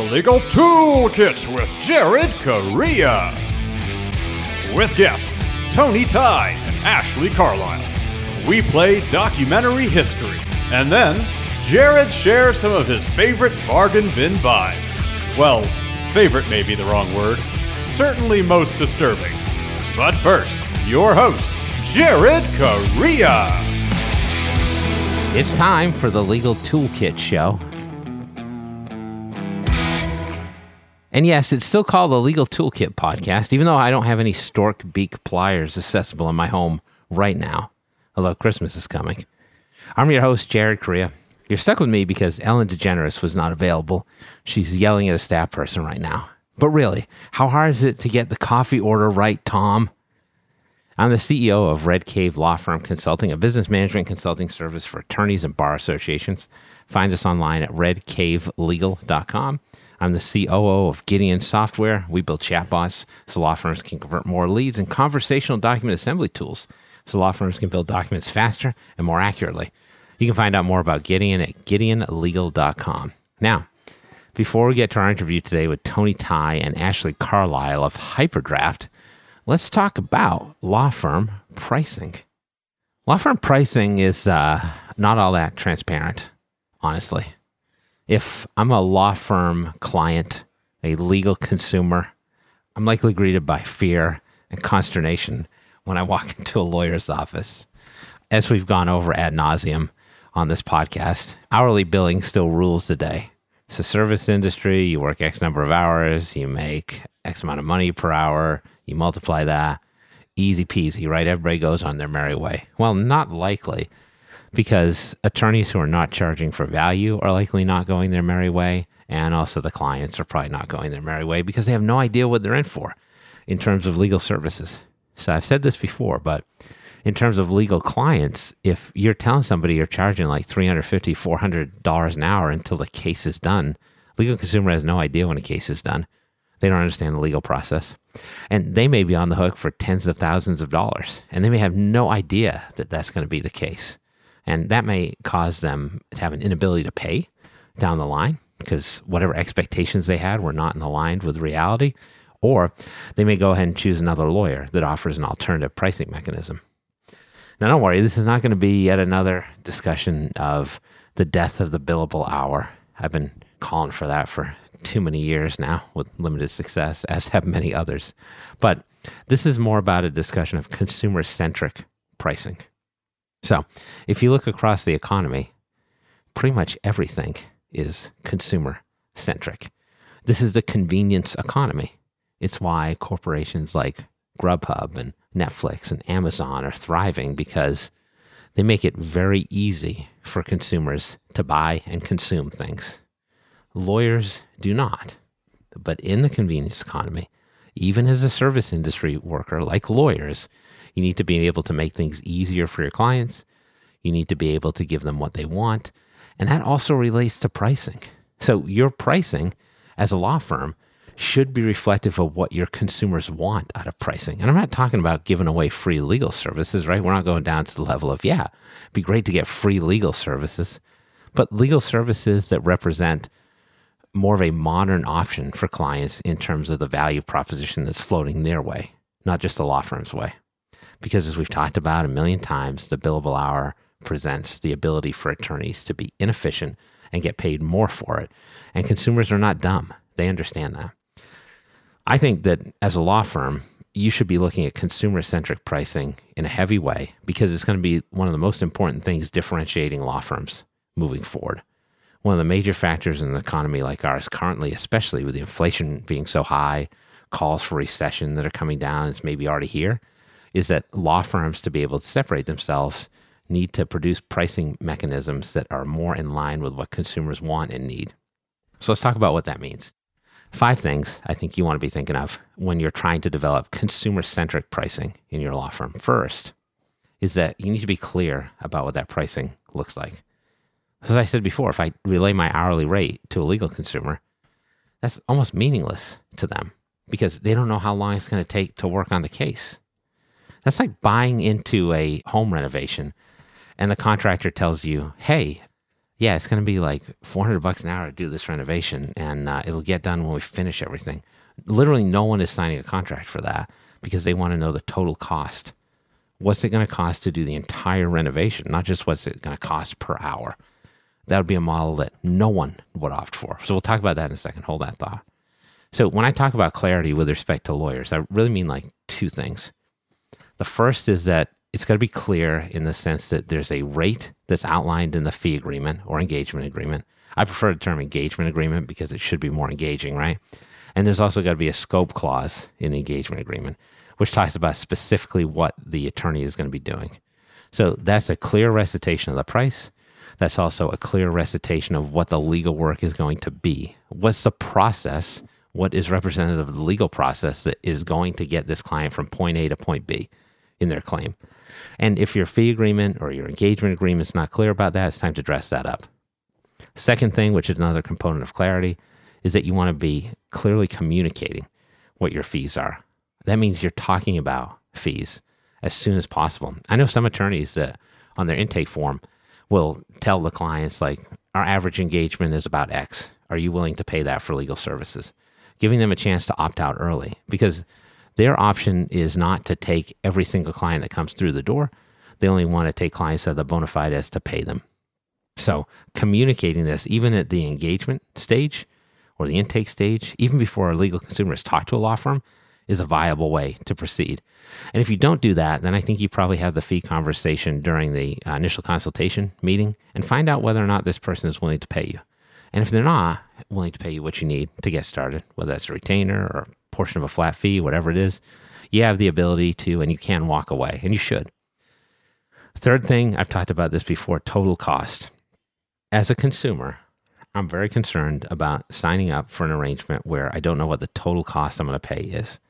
the Legal Toolkit with Jared Correia. With guests Tony Thai and Ashley Carlisle. We play documentary history, and then Jared shares some of his favorite bargain bin buys. Well, favorite may be the wrong word, certainly most disturbing. But first, your host, Jared Correia. It's time for the Legal Toolkit Show. And yes, it's still called the Legal Toolkit Podcast, even though I don't have any stork beak pliers accessible in my home right now, although Christmas is coming. I'm your host, Jared Correia. You're stuck with me because Ellen DeGeneres was not available. She's yelling at a staff person right now. But really, how hard is it to get the coffee order right, Tom? I'm the CEO of Red Cave Law Firm Consulting, a business management consulting service for attorneys and bar associations. Find us online at redcavelegal.com. I'm the COO of Gideon Software. We build chatbots so law firms can convert more leads and conversational document assembly tools so law firms can build documents faster and more accurately. You can find out more about Gideon at gideonlegal.com. Now, before we get to our interview today with Tony Thai and Ashley Carlisle of Hyperdraft, let's talk about law firm pricing. Law firm pricing is uh, not all that transparent, honestly if I'm a law firm client, a legal consumer, I'm likely greeted by fear and consternation when I walk into a lawyer's office. As we've gone over ad nauseum on this podcast, hourly billing still rules the day. It's a service industry. You work X number of hours, you make X amount of money per hour, you multiply that. Easy peasy, right? Everybody goes on their merry way. Well, not likely because attorneys who are not charging for value are likely not going their merry way. And also the clients are probably not going their merry way because they have no idea what they're in for in terms of legal services. So I've said this before, but in terms of legal clients, if you're telling somebody you're charging like $350, $400 an hour until the case is done, legal consumer has no idea when a case is done. They don't understand the legal process. And they may be on the hook for tens of thousands of dollars, and they may have no idea that that's going to be the case. And that may cause them to have an inability to pay down the line because whatever expectations they had were not in aligned with reality. Or they may go ahead and choose another lawyer that offers an alternative pricing mechanism. Now, don't worry, this is not going to be yet another discussion of the death of the billable hour. I've been calling for that for too many years now with limited success, as have many others. But this is more about a discussion of consumer centric pricing. So, if you look across the economy, pretty much everything is consumer centric. This is the convenience economy. It's why corporations like Grubhub and Netflix and Amazon are thriving because they make it very easy for consumers to buy and consume things. Lawyers do not. But in the convenience economy, even as a service industry worker like lawyers, you need to be able to make things easier for your clients. You need to be able to give them what they want. And that also relates to pricing. So your pricing as a law firm should be reflective of what your consumers want out of pricing. And I'm not talking about giving away free legal services, right? We're not going down to the level of, yeah, it'd be great to get free legal services, but legal services that represent more of a modern option for clients in terms of the value proposition that's floating their way, not just the law firm's way. Because as we've talked about a million times, the billable hour presents the ability for attorneys to be inefficient and get paid more for it. And consumers are not dumb, they understand that. I think that as a law firm, you should be looking at consumer centric pricing in a heavy way because it's going to be one of the most important things differentiating law firms moving forward. One of the major factors in an economy like ours currently, especially with the inflation being so high, calls for recession that are coming down, it's maybe already here, is that law firms to be able to separate themselves need to produce pricing mechanisms that are more in line with what consumers want and need. So let's talk about what that means. Five things I think you want to be thinking of when you're trying to develop consumer centric pricing in your law firm. First is that you need to be clear about what that pricing looks like. As I said before, if I relay my hourly rate to a legal consumer, that's almost meaningless to them because they don't know how long it's going to take to work on the case. That's like buying into a home renovation and the contractor tells you, hey, yeah, it's going to be like 400 bucks an hour to do this renovation and uh, it'll get done when we finish everything. Literally, no one is signing a contract for that because they want to know the total cost. What's it going to cost to do the entire renovation, not just what's it going to cost per hour? That would be a model that no one would opt for. So we'll talk about that in a second. Hold that thought. So when I talk about clarity with respect to lawyers, I really mean like two things. The first is that it's got to be clear in the sense that there's a rate that's outlined in the fee agreement or engagement agreement. I prefer the term engagement agreement because it should be more engaging, right? And there's also got to be a scope clause in the engagement agreement, which talks about specifically what the attorney is going to be doing. So that's a clear recitation of the price. That's also a clear recitation of what the legal work is going to be. What's the process? What is representative of the legal process that is going to get this client from point A to point B in their claim? And if your fee agreement or your engagement agreement is not clear about that, it's time to dress that up. Second thing, which is another component of clarity, is that you want to be clearly communicating what your fees are. That means you're talking about fees as soon as possible. I know some attorneys that on their intake form will tell the clients, like, our average engagement is about X. Are you willing to pay that for legal services? Giving them a chance to opt out early because their option is not to take every single client that comes through the door. They only want to take clients that are bona fide as to pay them. So, communicating this, even at the engagement stage or the intake stage, even before a legal consumer has talked to a law firm, is a viable way to proceed. And if you don't do that, then I think you probably have the fee conversation during the uh, initial consultation meeting and find out whether or not this person is willing to pay you. And if they're not willing to pay you what you need to get started, whether that's a retainer or a portion of a flat fee, whatever it is, you have the ability to and you can walk away, and you should. Third thing, I've talked about this before total cost. As a consumer, I'm very concerned about signing up for an arrangement where I don't know what the total cost I'm going to pay is,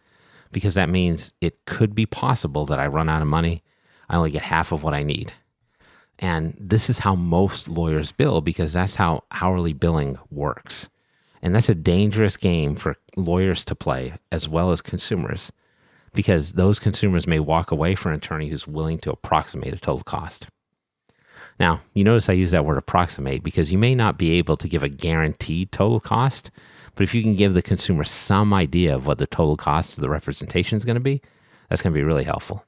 because that means it could be possible that I run out of money. I only get half of what I need. And this is how most lawyers bill because that's how hourly billing works. And that's a dangerous game for lawyers to play as well as consumers because those consumers may walk away from an attorney who's willing to approximate a total cost. Now, you notice I use that word approximate because you may not be able to give a guaranteed total cost, but if you can give the consumer some idea of what the total cost of the representation is going to be, that's going to be really helpful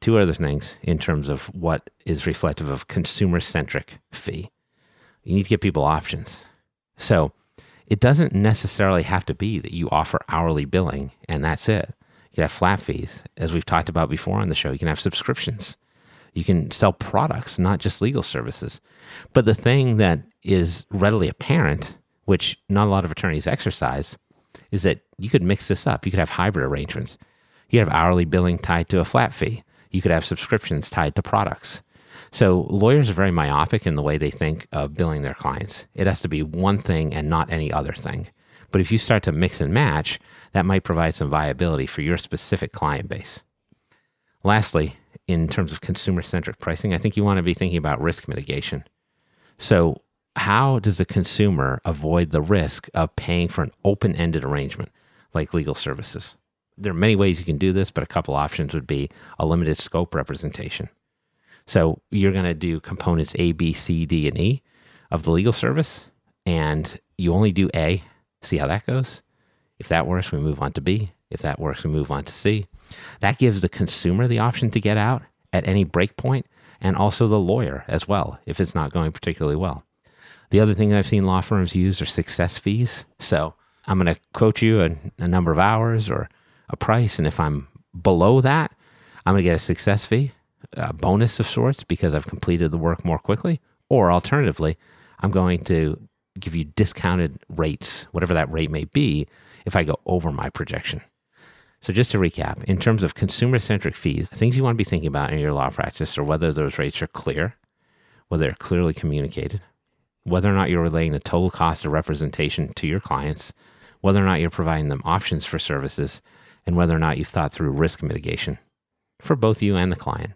two other things in terms of what is reflective of consumer centric fee. You need to give people options. So it doesn't necessarily have to be that you offer hourly billing and that's it. You can have flat fees, as we've talked about before on the show. You can have subscriptions. You can sell products, not just legal services. But the thing that is readily apparent, which not a lot of attorneys exercise, is that you could mix this up. You could have hybrid arrangements. You could have hourly billing tied to a flat fee. You could have subscriptions tied to products. So lawyers are very myopic in the way they think of billing their clients. It has to be one thing and not any other thing. But if you start to mix and match, that might provide some viability for your specific client base. Lastly, in terms of consumer centric pricing, I think you want to be thinking about risk mitigation. So, how does a consumer avoid the risk of paying for an open ended arrangement like legal services? there are many ways you can do this, but a couple options would be a limited scope representation. So you're going to do components A, B, C, D, and E of the legal service, and you only do A. See how that goes. If that works, we move on to B. If that works, we move on to C. That gives the consumer the option to get out at any break point, and also the lawyer as well if it's not going particularly well. The other thing I've seen law firms use are success fees. So I'm going to quote you a, a number of hours or a price. And if I'm below that, I'm going to get a success fee, a bonus of sorts because I've completed the work more quickly. Or alternatively, I'm going to give you discounted rates, whatever that rate may be, if I go over my projection. So, just to recap, in terms of consumer centric fees, things you want to be thinking about in your law practice are whether those rates are clear, whether they're clearly communicated, whether or not you're relaying the total cost of representation to your clients, whether or not you're providing them options for services, and whether or not you've thought through risk mitigation for both you and the client.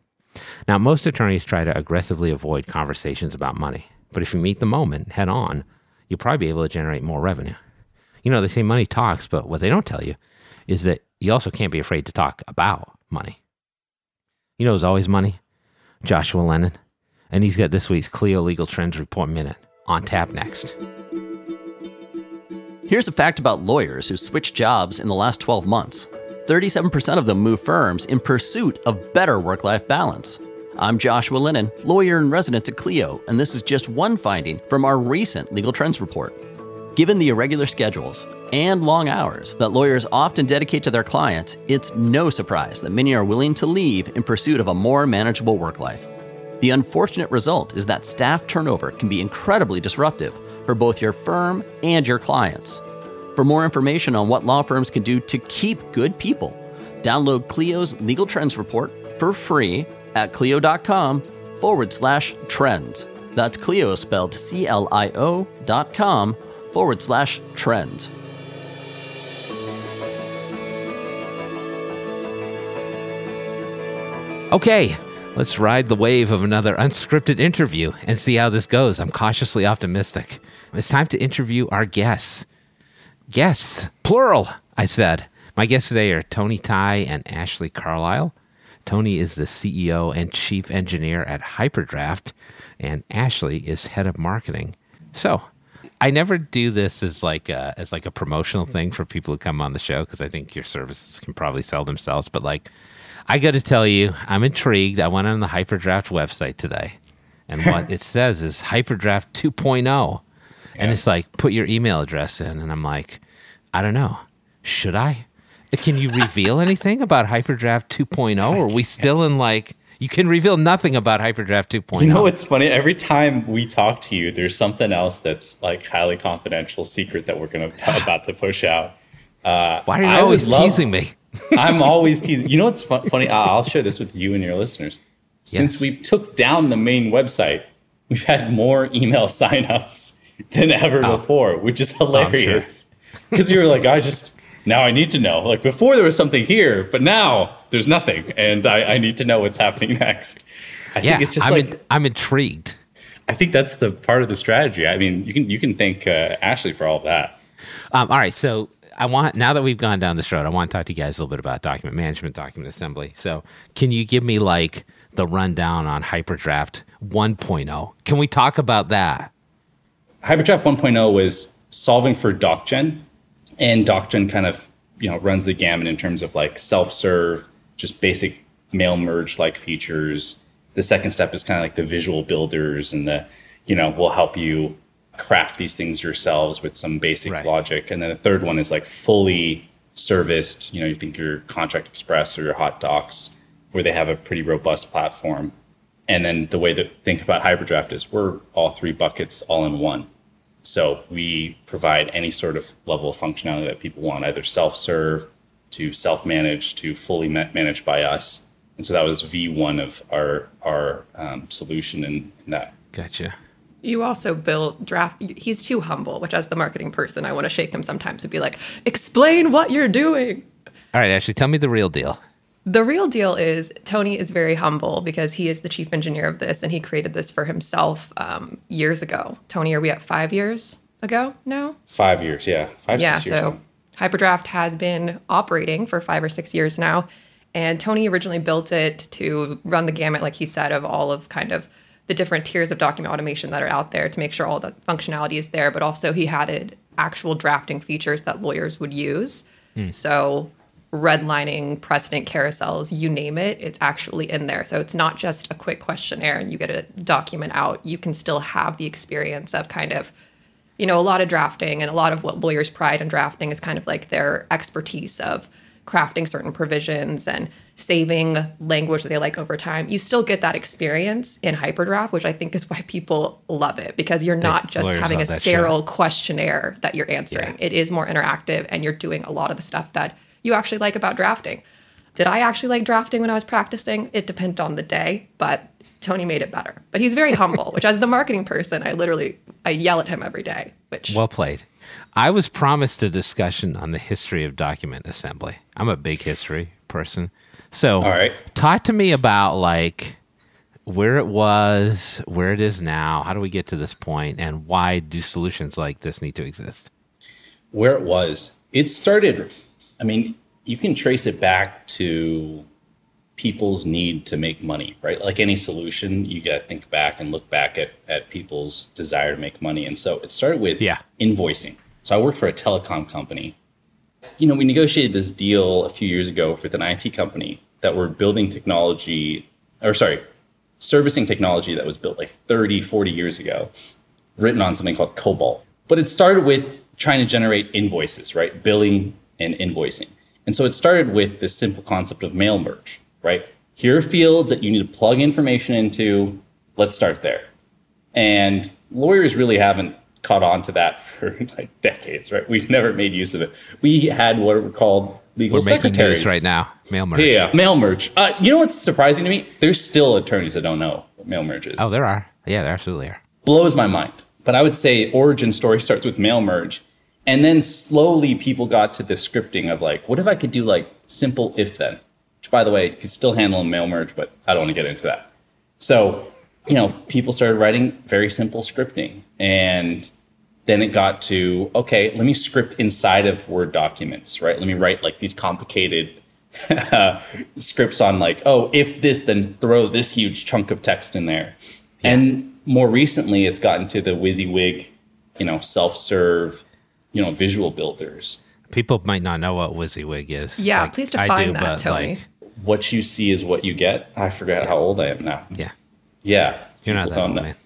Now, most attorneys try to aggressively avoid conversations about money, but if you meet the moment head on, you'll probably be able to generate more revenue. You know, they say money talks, but what they don't tell you is that you also can't be afraid to talk about money. You know, it's always money. Joshua Lennon. And he's got this week's Clio Legal Trends Report Minute on tap next. Here's a fact about lawyers who switched jobs in the last 12 months 37% of them move firms in pursuit of better work life balance. I'm Joshua Lennon, lawyer in residence at Clio, and this is just one finding from our recent Legal Trends Report. Given the irregular schedules and long hours that lawyers often dedicate to their clients, it's no surprise that many are willing to leave in pursuit of a more manageable work life. The unfortunate result is that staff turnover can be incredibly disruptive for both your firm and your clients. For more information on what law firms can do to keep good people, download Clio's Legal Trends Report for free at clio.com forward slash trends. That's Clio spelled C L I O dot com forward slash trends. Okay, let's ride the wave of another unscripted interview and see how this goes. I'm cautiously optimistic. It's time to interview our guests. Guests, plural, I said. My guests today are Tony Thai and Ashley Carlisle. Tony is the CEO and chief engineer at Hyperdraft, and Ashley is head of marketing. So, I never do this as like a, as like a promotional thing for people who come on the show because I think your services can probably sell themselves. But like, I got to tell you, I'm intrigued. I went on the Hyperdraft website today, and what it says is Hyperdraft 2.0, and it's like put your email address in, and I'm like, I don't know, should I? Can you reveal anything about Hyperdraft 2.0? Or are we still in like you can reveal nothing about Hyperdraft 2.0? You know what's funny? Every time we talk to you, there's something else that's like highly confidential, secret that we're gonna about to push out. Uh, Why are you I always would love- teasing me? I'm always teasing. You know what's fun, funny? I'll share this with you and your listeners. Since Yes. we took down the main website, we've had more email signups than ever before, which is hilarious. Because you were like, I just now I need to know. Like before there was something here, but now there's nothing, and I, I need to know what's happening next. I Yeah, think it's just I'm, like in- I'm intrigued. I think that's the part of the strategy. I mean, you can you can thank uh, Ashley for all of that. Um, all right, so I want now that we've gone down this road, I want to talk to you guys a little bit about document management, document assembly. So, can you give me like the rundown on Hyperdraft 1.0? Can we talk about that? Hyperdraft 1.0 was solving for DocGen, and DocGen kind of you know runs the gamut in terms of like self-serve, just basic mail merge like features. The second step is kind of like the visual builders and the you know will help you craft these things yourselves with some basic Right. logic. And then the third one is like fully serviced. You know, you think your Contract Express or your HotDocs, where they have a pretty robust platform. And then the way to think about Hyperdraft is we're all three buckets all in one. So we provide any sort of level of functionality that people want, either self-serve to self manage to fully ma- managed by us. And so that was V1 of our our um, solution in, in that. Gotcha. You also built draft. He's too humble, which as the marketing person, I want to shake him sometimes and be like, explain what you're doing. All right, Ashley, tell me the real deal. The real deal is Tony is very humble because he is the chief engineer of this and he created this for himself um, years ago. Tony, are we at five years ago now? Five years, yeah, five yeah, six years. so now. Hyperdraft has been operating for five or six years now. And Tony originally built it to run the gamut, like he said, of all of kind of the different tiers of document automation that are out there to make sure all the functionality is there. But also, he added actual drafting features that lawyers would use. Hmm. So, redlining, precedent carousels, you name it, it's actually in there. So, it's not just a quick questionnaire and you get a document out. You can still have the experience of kind of you know, a lot of drafting and a lot of what lawyers pride in drafting is kind of like their expertise of crafting certain provisions and saving language that they like over time. You still get that experience in Hyperdraft, which I think is why people love it because you're not just having a that shit. sterile questionnaire that you're answering. It is more interactive and you're doing a lot of the stuff that you actually like about drafting. Did I actually like drafting when I was practicing? It depended on the day, but Tony made it better. But he's very humble, which as the marketing person, I literally I yell at him every day, which Well played. I was promised a discussion on the history of document assembly. I'm a big history person. So, All right. talk to me about like where it was, where it is now, how do we get to this point, and why do solutions like this need to exist? where it was. It started, I mean, you can trace it back to people's need to make money, right? Like any solution, you got to think back and look back at, at people's desire to make money. And so it started with Yeah. invoicing. So I worked for a telecom company. You know, we negotiated this deal a few years ago with an IT company that were building technology, or sorry, servicing technology that was built like 30, 40 years ago, written on something called COBOL. But it started with trying to generate invoices, right? Billing and invoicing. And so it started with this simple concept of mail merge, right? Here are fields that you need to plug information into. Let's start there. And lawyers really haven't caught on to that for like decades, right? We've never made use of it. We had what were called legal We're making secretaries. news right now. Mail merge. Yeah, mail merge. Uh, you know what's surprising to me? There's still attorneys that don't know what mail merge is. Oh, there are. Yeah, there absolutely are. blows my mind. But I would say origin story starts with mail merge. And then slowly people got to the scripting of like, what if I could do like simple if then? Which by the way, you could still handle a mail merge, but I don't want to get into that. So, you know, people started writing very simple scripting. And then it got to, okay, let me script inside of Word documents, right? Let me write like these complicated scripts on like, oh, if this, then throw this huge chunk of text in there. And more recently, it's gotten to the WYSIWYG, you know, self-serve, you know, visual builders. People might not know what WYSIWYG is. Yeah, Like, please I define do, that, but, Tony. like, What you see is what you get. I forget how old I am now. yeah, Yeah, you're not people that don't old, know. man.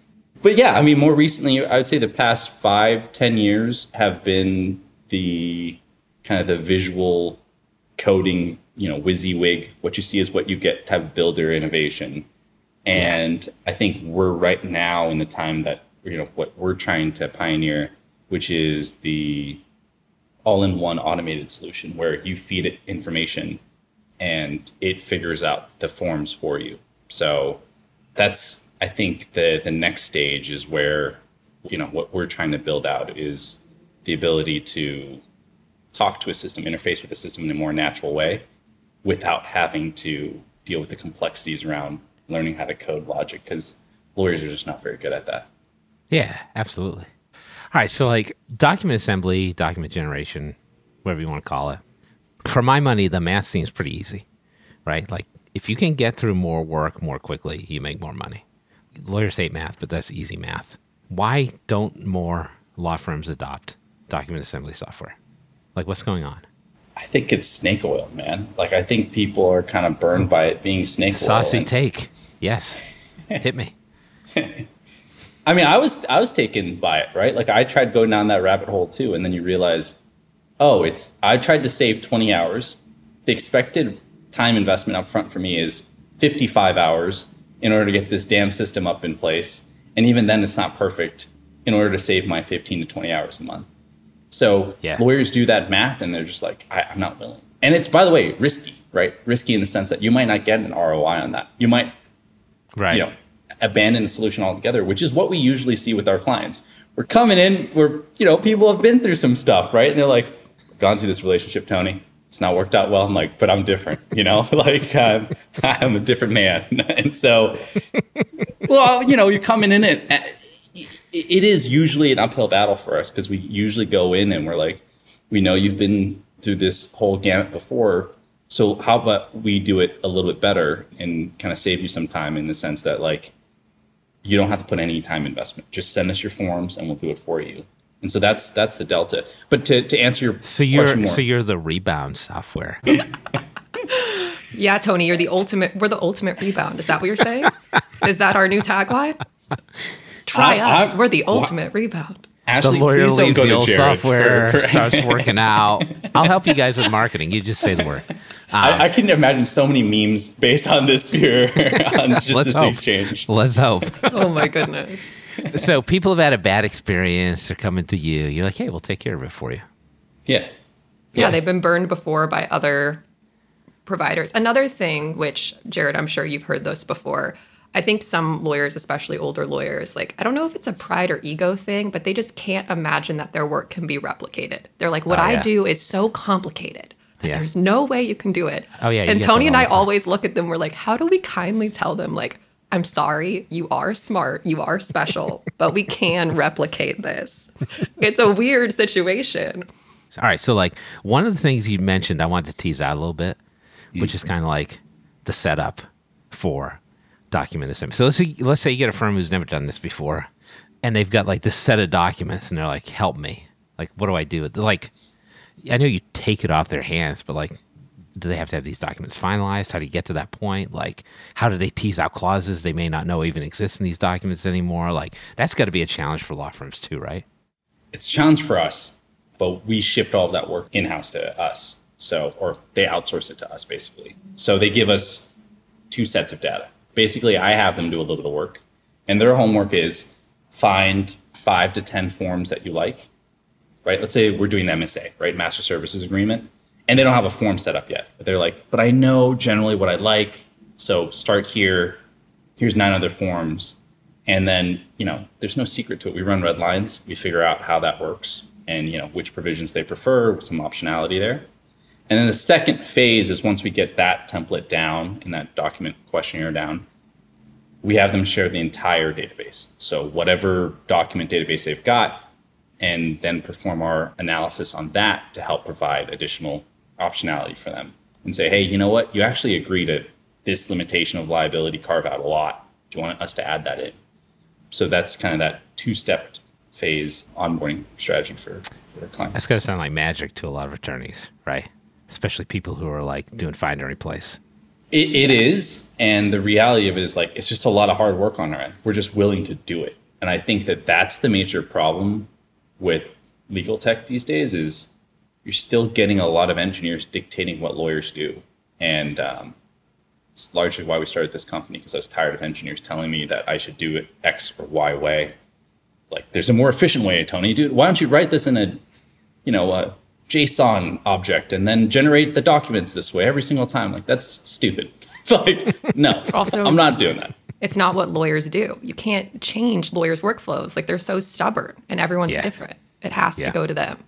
But yeah, I mean, more recently, I would say the past five, ten years have been the kind of the visual coding, you know, WYSIWYG. What you see is what you get type of builder innovation. And I think we're right now in the time that you know what we're trying to pioneer, which is the all-in-one automated solution where you feed it information and it figures out the forms for you. So that's I think the the next stage is where you know what we're trying to build out is the ability to talk to a system, interface with a system in a more natural way without having to deal with the complexities around learning how to code logic because lawyers are just not very good at that. Yeah, absolutely. All right, so like document assembly, document generation, whatever you want to call it. For my money, the math seems pretty easy, right? Like if you can get through more work more quickly, you make more money. Lawyers hate math, but that's easy math. Why don't more law firms adopt document assembly software? Like what's going on? I think it's snake oil, man. Like I think people are kind of burned by it being snake oil. Saucy and- take. Yes. Hit me. I mean, I was I was taken by it, right? Like I tried going down that rabbit hole too, and then you realize, oh, it's I tried to save 20 hours. The expected time investment up front for me is 55 hours in order to get this damn system up in place. And even then it's not perfect in order to save my 15 to 20 hours a month. So Yeah. lawyers do that math and they're just like, I, I'm not willing. And it's by the way, risky, right? Risky in the sense that you might not get an ROI on that. You might Right. you know abandon the solution altogether which is what we usually see with our clients we're coming in we're you know people have been through some stuff right and they're like gone through this relationship tony it's not worked out well i'm like but i'm different you know like I'm, I'm a different man and so well you know you're coming in it eh, it is usually an uphill battle for us because we usually go in and we're like we know you've been through this whole gamut before so how about we do it a little bit better and kind of save you some time in the sense that like you don't have to put any time investment. Just send us your forms and we'll do it for you. And so that's that's the delta. But to, to answer your So you're question more, so you're the rebound software. Yeah, Tony, you're the ultimate. We're the ultimate rebound. Is that what you're saying? Is that our new tagline? Try I- us. I- we're the wha- ultimate rebound. the Ashley, lawyer please don't leaves go the to old Jared software, for- for- starts working out. I'll help you guys with marketing. You just say the word. I, um, I can imagine so many memes based on this fear, on just Let's this hope. exchange. Let's hope. Oh my goodness. so people have had a bad experience. They're coming to you. You're like, hey, we'll take care of it for you. Yeah. Yeah, they've been burned before by other providers. Another thing, which Jared, I'm sure you've heard this before. I think some lawyers, especially older lawyers, like I don't know if it's a pride or ego thing, but they just can't imagine that their work can be replicated. They're like, what Oh, I do is so complicated. that Yeah. There's no way you can do it. Oh, yeah, And Tony and I time. always look at them. We're like, how do we kindly tell them, like, I'm sorry, you are smart, you are special, but we can replicate this. It's a weird situation. All right. So, like, one of the things you mentioned, I wanted to tease out a little bit, mm. which is kind of like the setup for document assembly. So let's say, let's say you get a firm who's never done this before, and they've got like this set of documents, and they're like, "Help me! Like, what do I do?" Like, I know you take it off their hands, but like, do they have to have these documents finalized? How do you get to that point? Like, how do they tease out clauses they may not know even exist in these documents anymore? Like, that's got to be a challenge for law firms too, right? It's a challenge for us, but we shift all of that work in house to us. So, or they outsource it to us basically. So they give us two sets of data. Basically, I have them do a little bit of work, and their homework is find five to 10 forms that you like, right? Let's say we're doing MSA, right? Master Services Agreement, and they don't have a form set up yet. But they're like, but I know generally what I like. So start here. Here's nine other forms. And then, you know, there's no secret to it. We run red lines. We figure out how that works and, you know, which provisions they prefer, with some optionality there. And then the second phase is once we get that template down and that document questionnaire down, we have them share the entire database. So whatever document database they've got, and then perform our analysis on that to help provide additional optionality for them and say, hey, you know what? You actually agree to this limitation of liability carve out a lot. Do you want us to add that in? So that's kind of that two step phase onboarding strategy for, for clients. That's going to sound like magic to a lot of attorneys, right? Especially people who are like doing find and replace. It, it yes. is, And the reality of it is like, it's just a lot of hard work on our end. We're just willing to do it. And I think that that's the major problem with legal tech these days is you're still getting a lot of engineers dictating what lawyers do. And um, it's largely why we started this company because I was tired of engineers telling me that I should do it X or Y way. Like, there's a more efficient way, Tony. Dude, why don't you write this in a, you know, a JSON object and then generate the documents this way every single time? Like, that's stupid. like, no, also, I'm not doing that. It's not what lawyers do. You can't change lawyers' workflows. Like, they're so stubborn and everyone's yeah. different. It has yeah. to go to them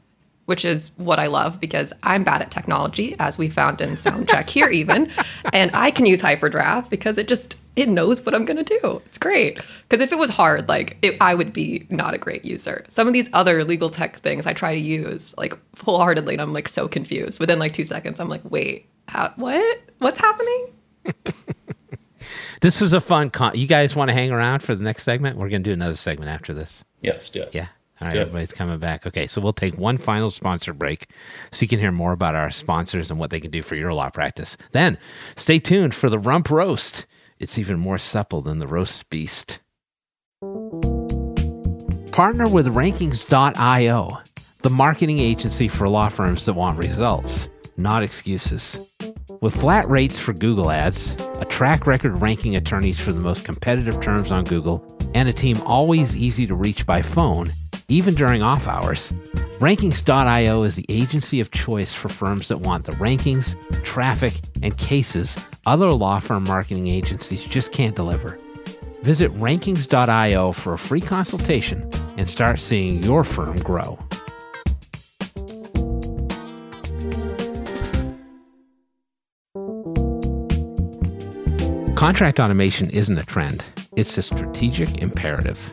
which is what I love because I'm bad at technology, as we found in Soundcheck here, even. And I can use Hyperdraft because it just it knows what I'm gonna do. It's great. Because if it was hard, like it, I would be not a great user. Some of these other legal tech things I try to use like wholeheartedly, and I'm like so confused. Within like two seconds, I'm like, wait, how, what? What's happening? this was a fun con. You guys want to hang around for the next segment? We're gonna do another segment after this. Yes, do it. Yeah. All right, everybody's coming back. Okay, so we'll take one final sponsor break so you can hear more about our sponsors and what they can do for your law practice. Then stay tuned for the rump roast. It's even more supple than the roast beast. Partner with Rankings.io, the marketing agency for law firms that want results, not excuses. With flat rates for Google ads, a track record ranking attorneys for the most competitive terms on Google, and a team always easy to reach by phone, even during off hours. Rankings.io is the agency of choice for firms that want the rankings, traffic, and cases other law firm marketing agencies just can't deliver. Visit rankings.io for a free consultation and start seeing your firm grow. Contract automation isn't a trend, it's a strategic imperative.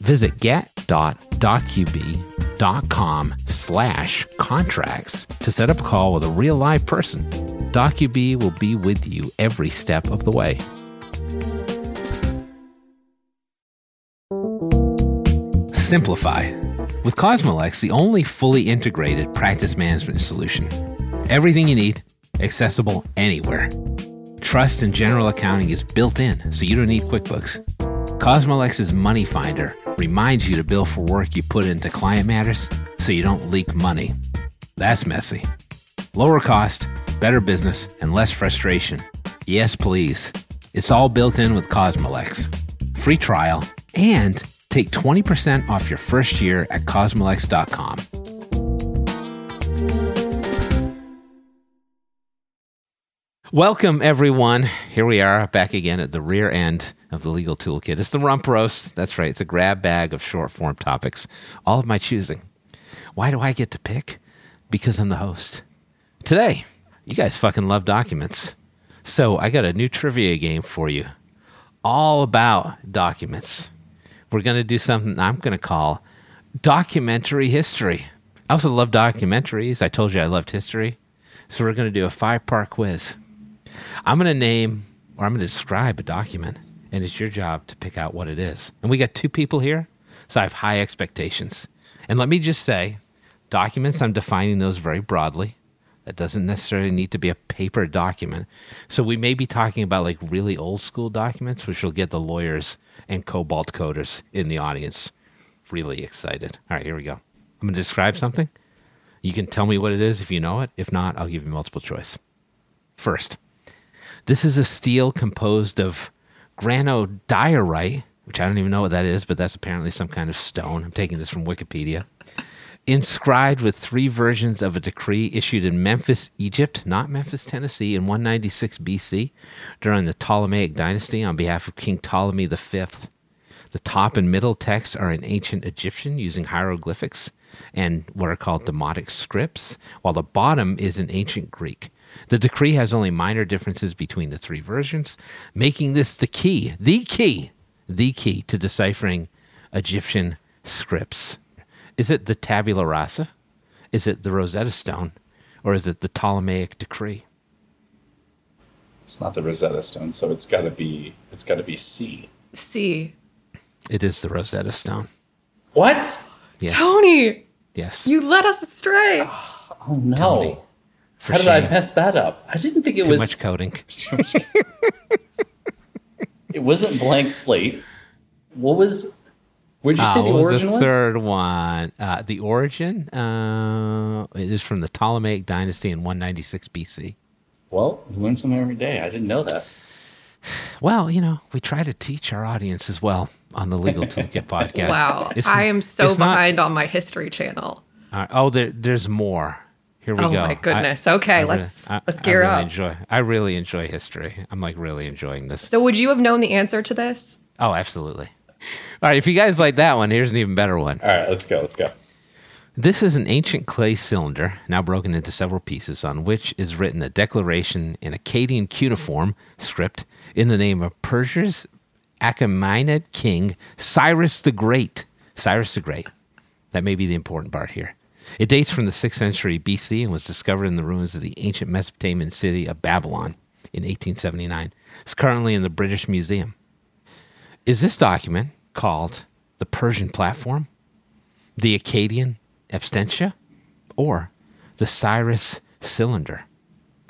Visit get.docubee.com slash contracts to set up a call with a real live person. DocuBee will be with you every step of the way. Simplify. With Cosmolex, the only fully integrated practice management solution. Everything you need, accessible anywhere. Trust and general accounting is built in, so you don't need QuickBooks. Cosmolex's Money Finder reminds you to bill for work you put into client matters so you don't leak money. That's messy. Lower cost, better business, and less frustration. Yes, please. It's all built in with Cosmolex. Free trial and take 20% off your first year at cosmolex.com. Welcome, everyone. Here we are back again at the rear end of the legal toolkit. It's the rump roast. That's right. It's a grab bag of short form topics, all of my choosing. Why do I get to pick? Because I'm the host. Today, you guys fucking love documents. So I got a new trivia game for you, all about documents. We're going to do something I'm going to call documentary history. I also love documentaries. I told you I loved history. So we're going to do a five part quiz. I'm going to name or I'm going to describe a document, and it's your job to pick out what it is. And we got two people here, so I have high expectations. And let me just say, documents, I'm defining those very broadly. That doesn't necessarily need to be a paper document. So we may be talking about like really old school documents, which will get the lawyers and COBOL coders in the audience really excited. All right, here we go. I'm going to describe something. You can tell me what it is if you know it. If not, I'll give you multiple choice. First, this is a stele composed of granodiorite, which I don't even know what that is, but that's apparently some kind of stone. I'm taking this from Wikipedia. Inscribed with three versions of a decree issued in Memphis, Egypt, not Memphis, Tennessee, in 196 BC during the Ptolemaic dynasty on behalf of King Ptolemy V. The top and middle texts are in ancient Egyptian using hieroglyphics and what are called Demotic scripts, while the bottom is in ancient Greek. The decree has only minor differences between the three versions, making this the key, the key, the key to deciphering Egyptian scripts. Is it the tabula rasa? Is it the Rosetta Stone? Or is it the Ptolemaic decree? It's not the Rosetta Stone, so it's got to be it's got to be C. C. It is the Rosetta Stone. What? Yes. Tony, Yes. you led us astray. Oh no! Tony, for How did I mess that up? I didn't think it was Too was. much coding. it wasn't blank slate. What was? Where'd you say Uh, the what was origin the was? third one? Uh, the origin. Uh, it is from the Ptolemaic dynasty in 196 BC. Well, you learn something every day. I didn't know that. Well, you know, we try to teach our audience as well on the Legal Toolkit podcast. Wow. It's- I am so it's not- behind on my history channel. uh, oh, there, there's more. Here we Oh go. Oh my I- goodness. okay, I let's I- let's I gear really up. Enjoy. I really enjoy history. I'm like really enjoying this. So would you have known the answer to this? Oh, absolutely. All right, if you guys like that one, here's an even better one. All right, let's go. Let's go. This is an ancient clay cylinder, now broken into several pieces, on which is written a declaration in Akkadian cuneiform script in the name of Persia's Achaemenid king Cyrus the Great. Cyrus the Great. That may be the important part here. It dates from the 6th century BC and was discovered in the ruins of the ancient Mesopotamian city of Babylon in 1879. It's currently in the British Museum. Is this document called the Persian platform, the Akkadian abstentia, or the Cyrus cylinder?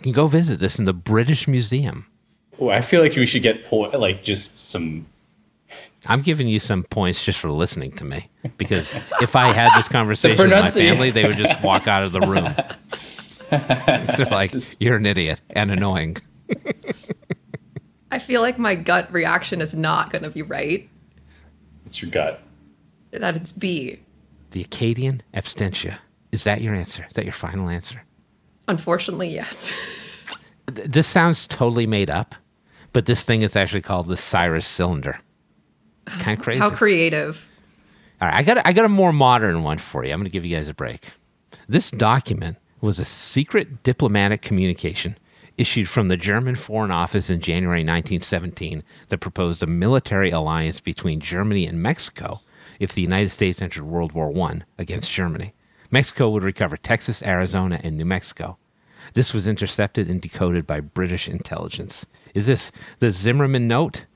You can go visit this in the British Museum. Oh, I feel like we should get po- like just some. I'm giving you some points just for listening to me because if I had this conversation with my family, they would just walk out of the room. It's like you're an idiot and annoying. I feel like my gut reaction is not going to be right. It's your gut. That it's B. The Akkadian abstentia. Is that your answer? Is that your final answer? Unfortunately, yes. This sounds totally made up, but this thing is actually called the Cyrus cylinder. Kind of crazy. How creative. All right, I got a, I got a more modern one for you. I'm going to give you guys a break. This document was a secret diplomatic communication issued from the German Foreign Office in January 1917 that proposed a military alliance between Germany and Mexico if the United States entered World War I against Germany. Mexico would recover Texas, Arizona, and New Mexico. This was intercepted and decoded by British intelligence. Is this the Zimmerman note,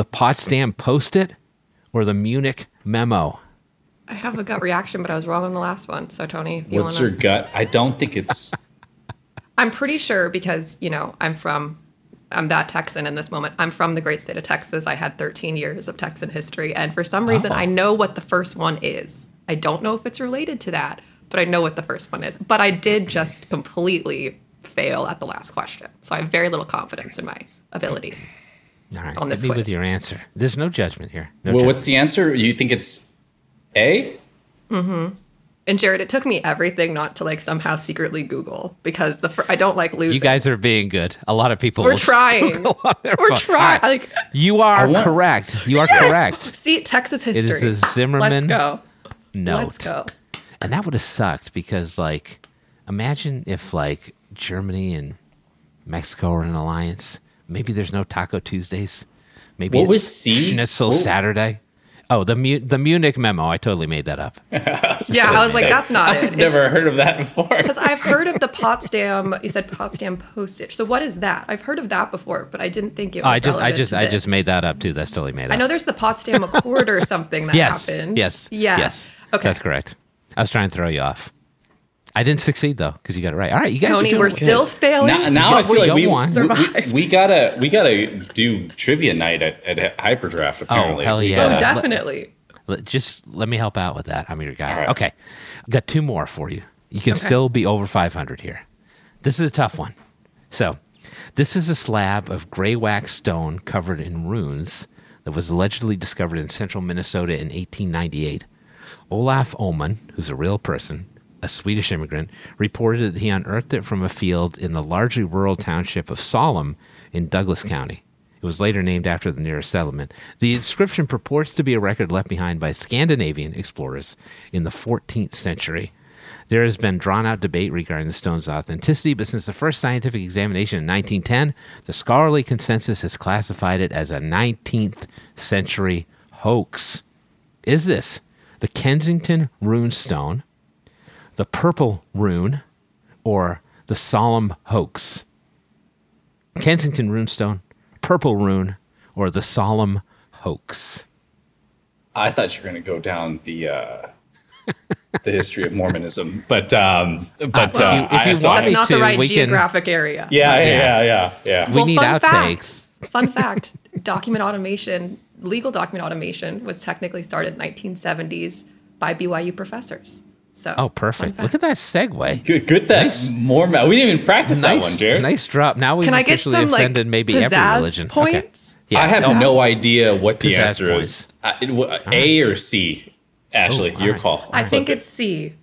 the Potsdam Post it, or the Munich memo? I have a gut reaction, but I was wrong on the last one. So, Tony, if you What's want your gut? I don't think it's. I'm pretty sure because, you know, I'm from, I'm that Texan in this moment. I'm from the great state of Texas. I had 13 years of Texan history. And for some reason, Oh. I know what the first one is. I don't know if it's related to that, but I know what the first one is. But I did just completely fail at the last question. So I have very little confidence in my abilities. All right, on hit this me with your answer. There's no judgment here. No well, judgment. what's the answer? You think it's A? Mm-hmm. And Jared, it took me everything not to like somehow secretly Google because the fir- I don't like losing. You guys are being good. A lot of people. We're trying. Google on We're trying. All right. Like You are want- correct. You are correct. see Texas history. is a Zimmerman Let's go. No. Let's go. And that would have sucked because, like, imagine if like Germany and Mexico were in an alliance. Maybe there's no Taco Tuesdays. Maybe What it's was C? Schnitzel What- Saturday. Oh, the Mu- the Munich memo. I totally made that up. Yeah, I was like, that's not it. I've never heard of that before. Because I've heard of the Potsdam. You said Potsdam postage. So what is that? I've heard of that before, but I didn't think it was. Oh, I just I just I just made that up too. That's totally made up. I know there's the Potsdam Accord or something that yes, happened. yes, Yes. yes. Okay. that's correct. I was trying to throw you off. I didn't succeed though because you got it right. All right, you guys. are Tony, we're good. still failing. now, now I feel like we, on. we, we, we gotta we gotta do trivia night at, at Hyperdraft. Oh, apparently, hell We yeah. oh, gotta- definitely. Let- Just let me help out with that. I'm your guy. All right. Okay. I've got two more for you. You can Okay. still be over 500 here. This is a tough one. So, this is a slab of greywacke stone covered in runes that was allegedly discovered in central Minnesota in 1898. Olaf Ullman, who's a real person, a Swedish immigrant, reported that he unearthed it from a field in the largely rural township of Salem in Douglas County. It was later named after the nearest settlement. The inscription purports to be a record left behind by Scandinavian explorers in the 14th century. There has been drawn out debate regarding the stone's authenticity, but since the first scientific examination in 1910, the scholarly consensus has classified it as a 19th century hoax. Is this the Kensington rune stone, the purple rune, or the Salem hoax? Kensington runestone, purple rune, or the Salem hoax? I thought you were gonna go down the uh, the history of Mormonism, but um, but Uh, uh, if you- if you I- want I- That's not the right we can- geographic area. yeah, yeah, Yeah. yeah, yeah, yeah. We Well, need fun outtakes. Fact, fun fact: document automation, legal document automation, was technically started in 1970s by BYU professors. So, Oh, perfect. Look at that segue. Good, good that Nice. Mormon. We didn't even practice that one, Jared. nice drop. Now we've Can I get officially some like offended maybe every pizzazz religion. Okay. points? Yeah. I have no idea what the Pizzazz answer is. Uh, it- w- A or C? Ashley, Oh, all your right. call. I think it's C.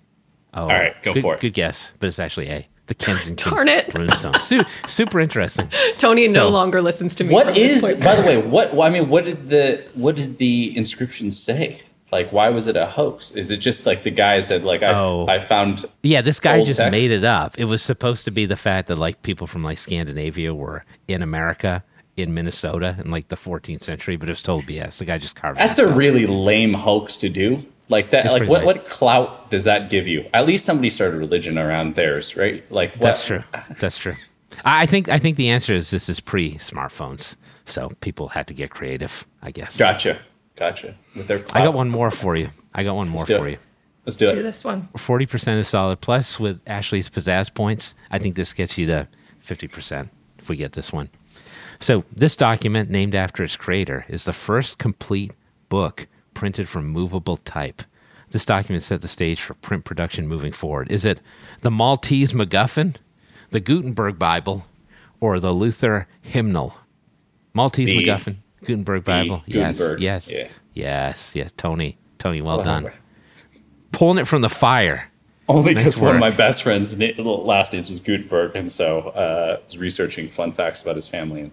Oh, All right, go good, for it. Good guess, but it's actually A. The Kensington Darn it. runestone. Su- super interesting. Tony So- no longer listens to me. What from this is? point By the way, what? well, I mean, what did the what did the inscription say? Like, why was it a hoax? Is it just like the guy said, like, I, Oh. I found Yeah, this guy just text? made it up. It was supposed to be the fact that like people from like Scandinavia were in America in Minnesota in like the 14th century, but it was total BS. The guy just carved. it That's a really lame hoax to do. Like that. It's like what? lame. What clout does that give you? At least somebody started religion around theirs, right? Like what, That's true. That's true. I I think I think the answer is this is pre smartphones, so people had to get creative. I guess. Gotcha. Gotcha. With their I got one more for you. I got one more do it. for you. Let's do Do it. Do this one. Forty percent is solid. Plus, with Ashley's pizzazz points, I think this gets you to fifty percent if we get this one. So, this document, named after its creator, is the first complete book printed from movable type. This document set the stage for print production moving forward. Is it the Maltese MacGuffin, the Gutenberg Bible, or the Luther Hymnal? Maltese The- MacGuffin, Gutenberg Bible. Yes, Gutenberg, yes, yeah. yes, yes. Tony, Tony, well done. Whatever. Pulling it from the fire. Only Nice because one of my best friends' last names was Gutenberg, and so uh, I was researching fun facts about his family. And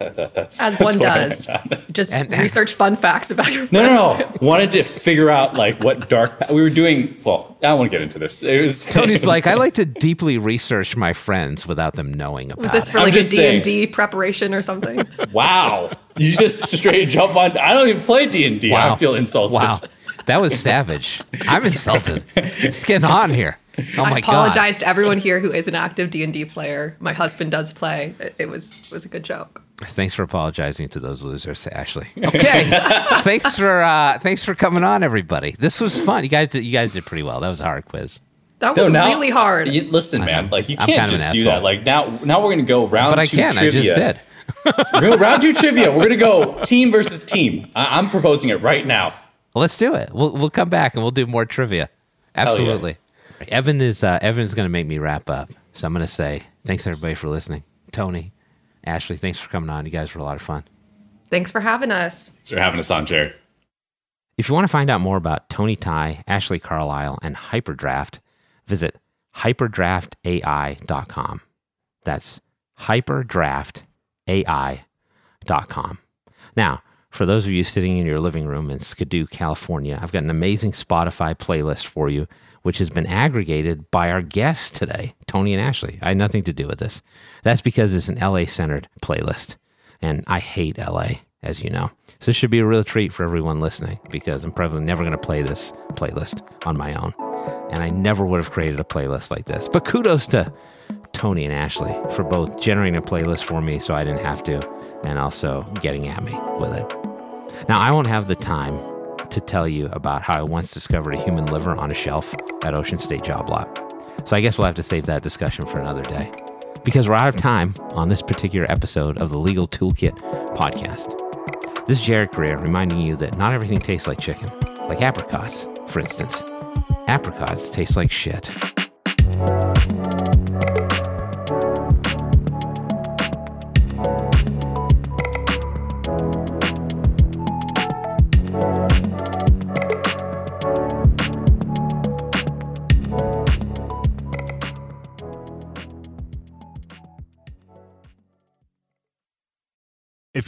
that, that, that's As that's one does. Just And- research fun facts about your friends. No, no, no. Wanted to figure out like what dark pa- we were doing. Well, I don't want to get into this. It was Tony's it was- like, I like to deeply research my friends without them knowing about Was this for I'm like a. D&D preparation or something? Wow, you just straight jump on. I don't even play D and I feel insulted. Wow. That was savage. I'm insulted. It's getting on here. Oh my I apologize to everyone here who is an active D&D player. My husband does play. It, it was was a good joke. God. Thanks for apologizing to those losers, Ashley. Okay. thanks for uh thanks for coming on, everybody. This was fun. You guys did you guys did pretty well. That was a hard quiz. That was now, really hard. You, listen, man. Like you I'm can't kind of just an do that. Like now, now we're gonna go round But I two can. I trivia. just did. We're gonna round two trivia. We're gonna go team versus team. I- I'm proposing it right now. Let's do it. We'll we'll come back and we'll do more trivia. Absolutely. Evan is uh, Evan's going to make me wrap up. So I'm going to say thanks everybody for listening. Tony, Ashley, thanks for coming on. You guys were a lot of fun. Thanks for having us. Thanks for having us on, Jared. If you want to find out more about Tony Thai, Ashley Carlisle, and Hyperdraft, visit hyperdraftai.com. That's hyperdraftai.com. Now, for those of you sitting in your living room in Skidoo, California, I've got an amazing Spotify playlist for you, which has been aggregated by our guests today, Tony and Ashley. I had nothing to do with this. That's because it's an LA centered playlist, and I hate LA, as you know. So this should be a real treat for everyone listening because I'm probably never going to play this playlist on my own. And I never would have created a playlist like this. But kudos to Tony and Ashley for both generating a playlist for me so I didn't have to, and also getting at me with it. Now, I won't have the time to tell you about how I once discovered a human liver on a shelf at Ocean State Job Lot. So I guess we'll have to save that discussion for another day. Because we're out of time on this particular episode of the Legal Toolkit podcast. This is Jared Correia reminding you that not everything tastes like chicken, like apricots, for instance. Apricots taste like shit.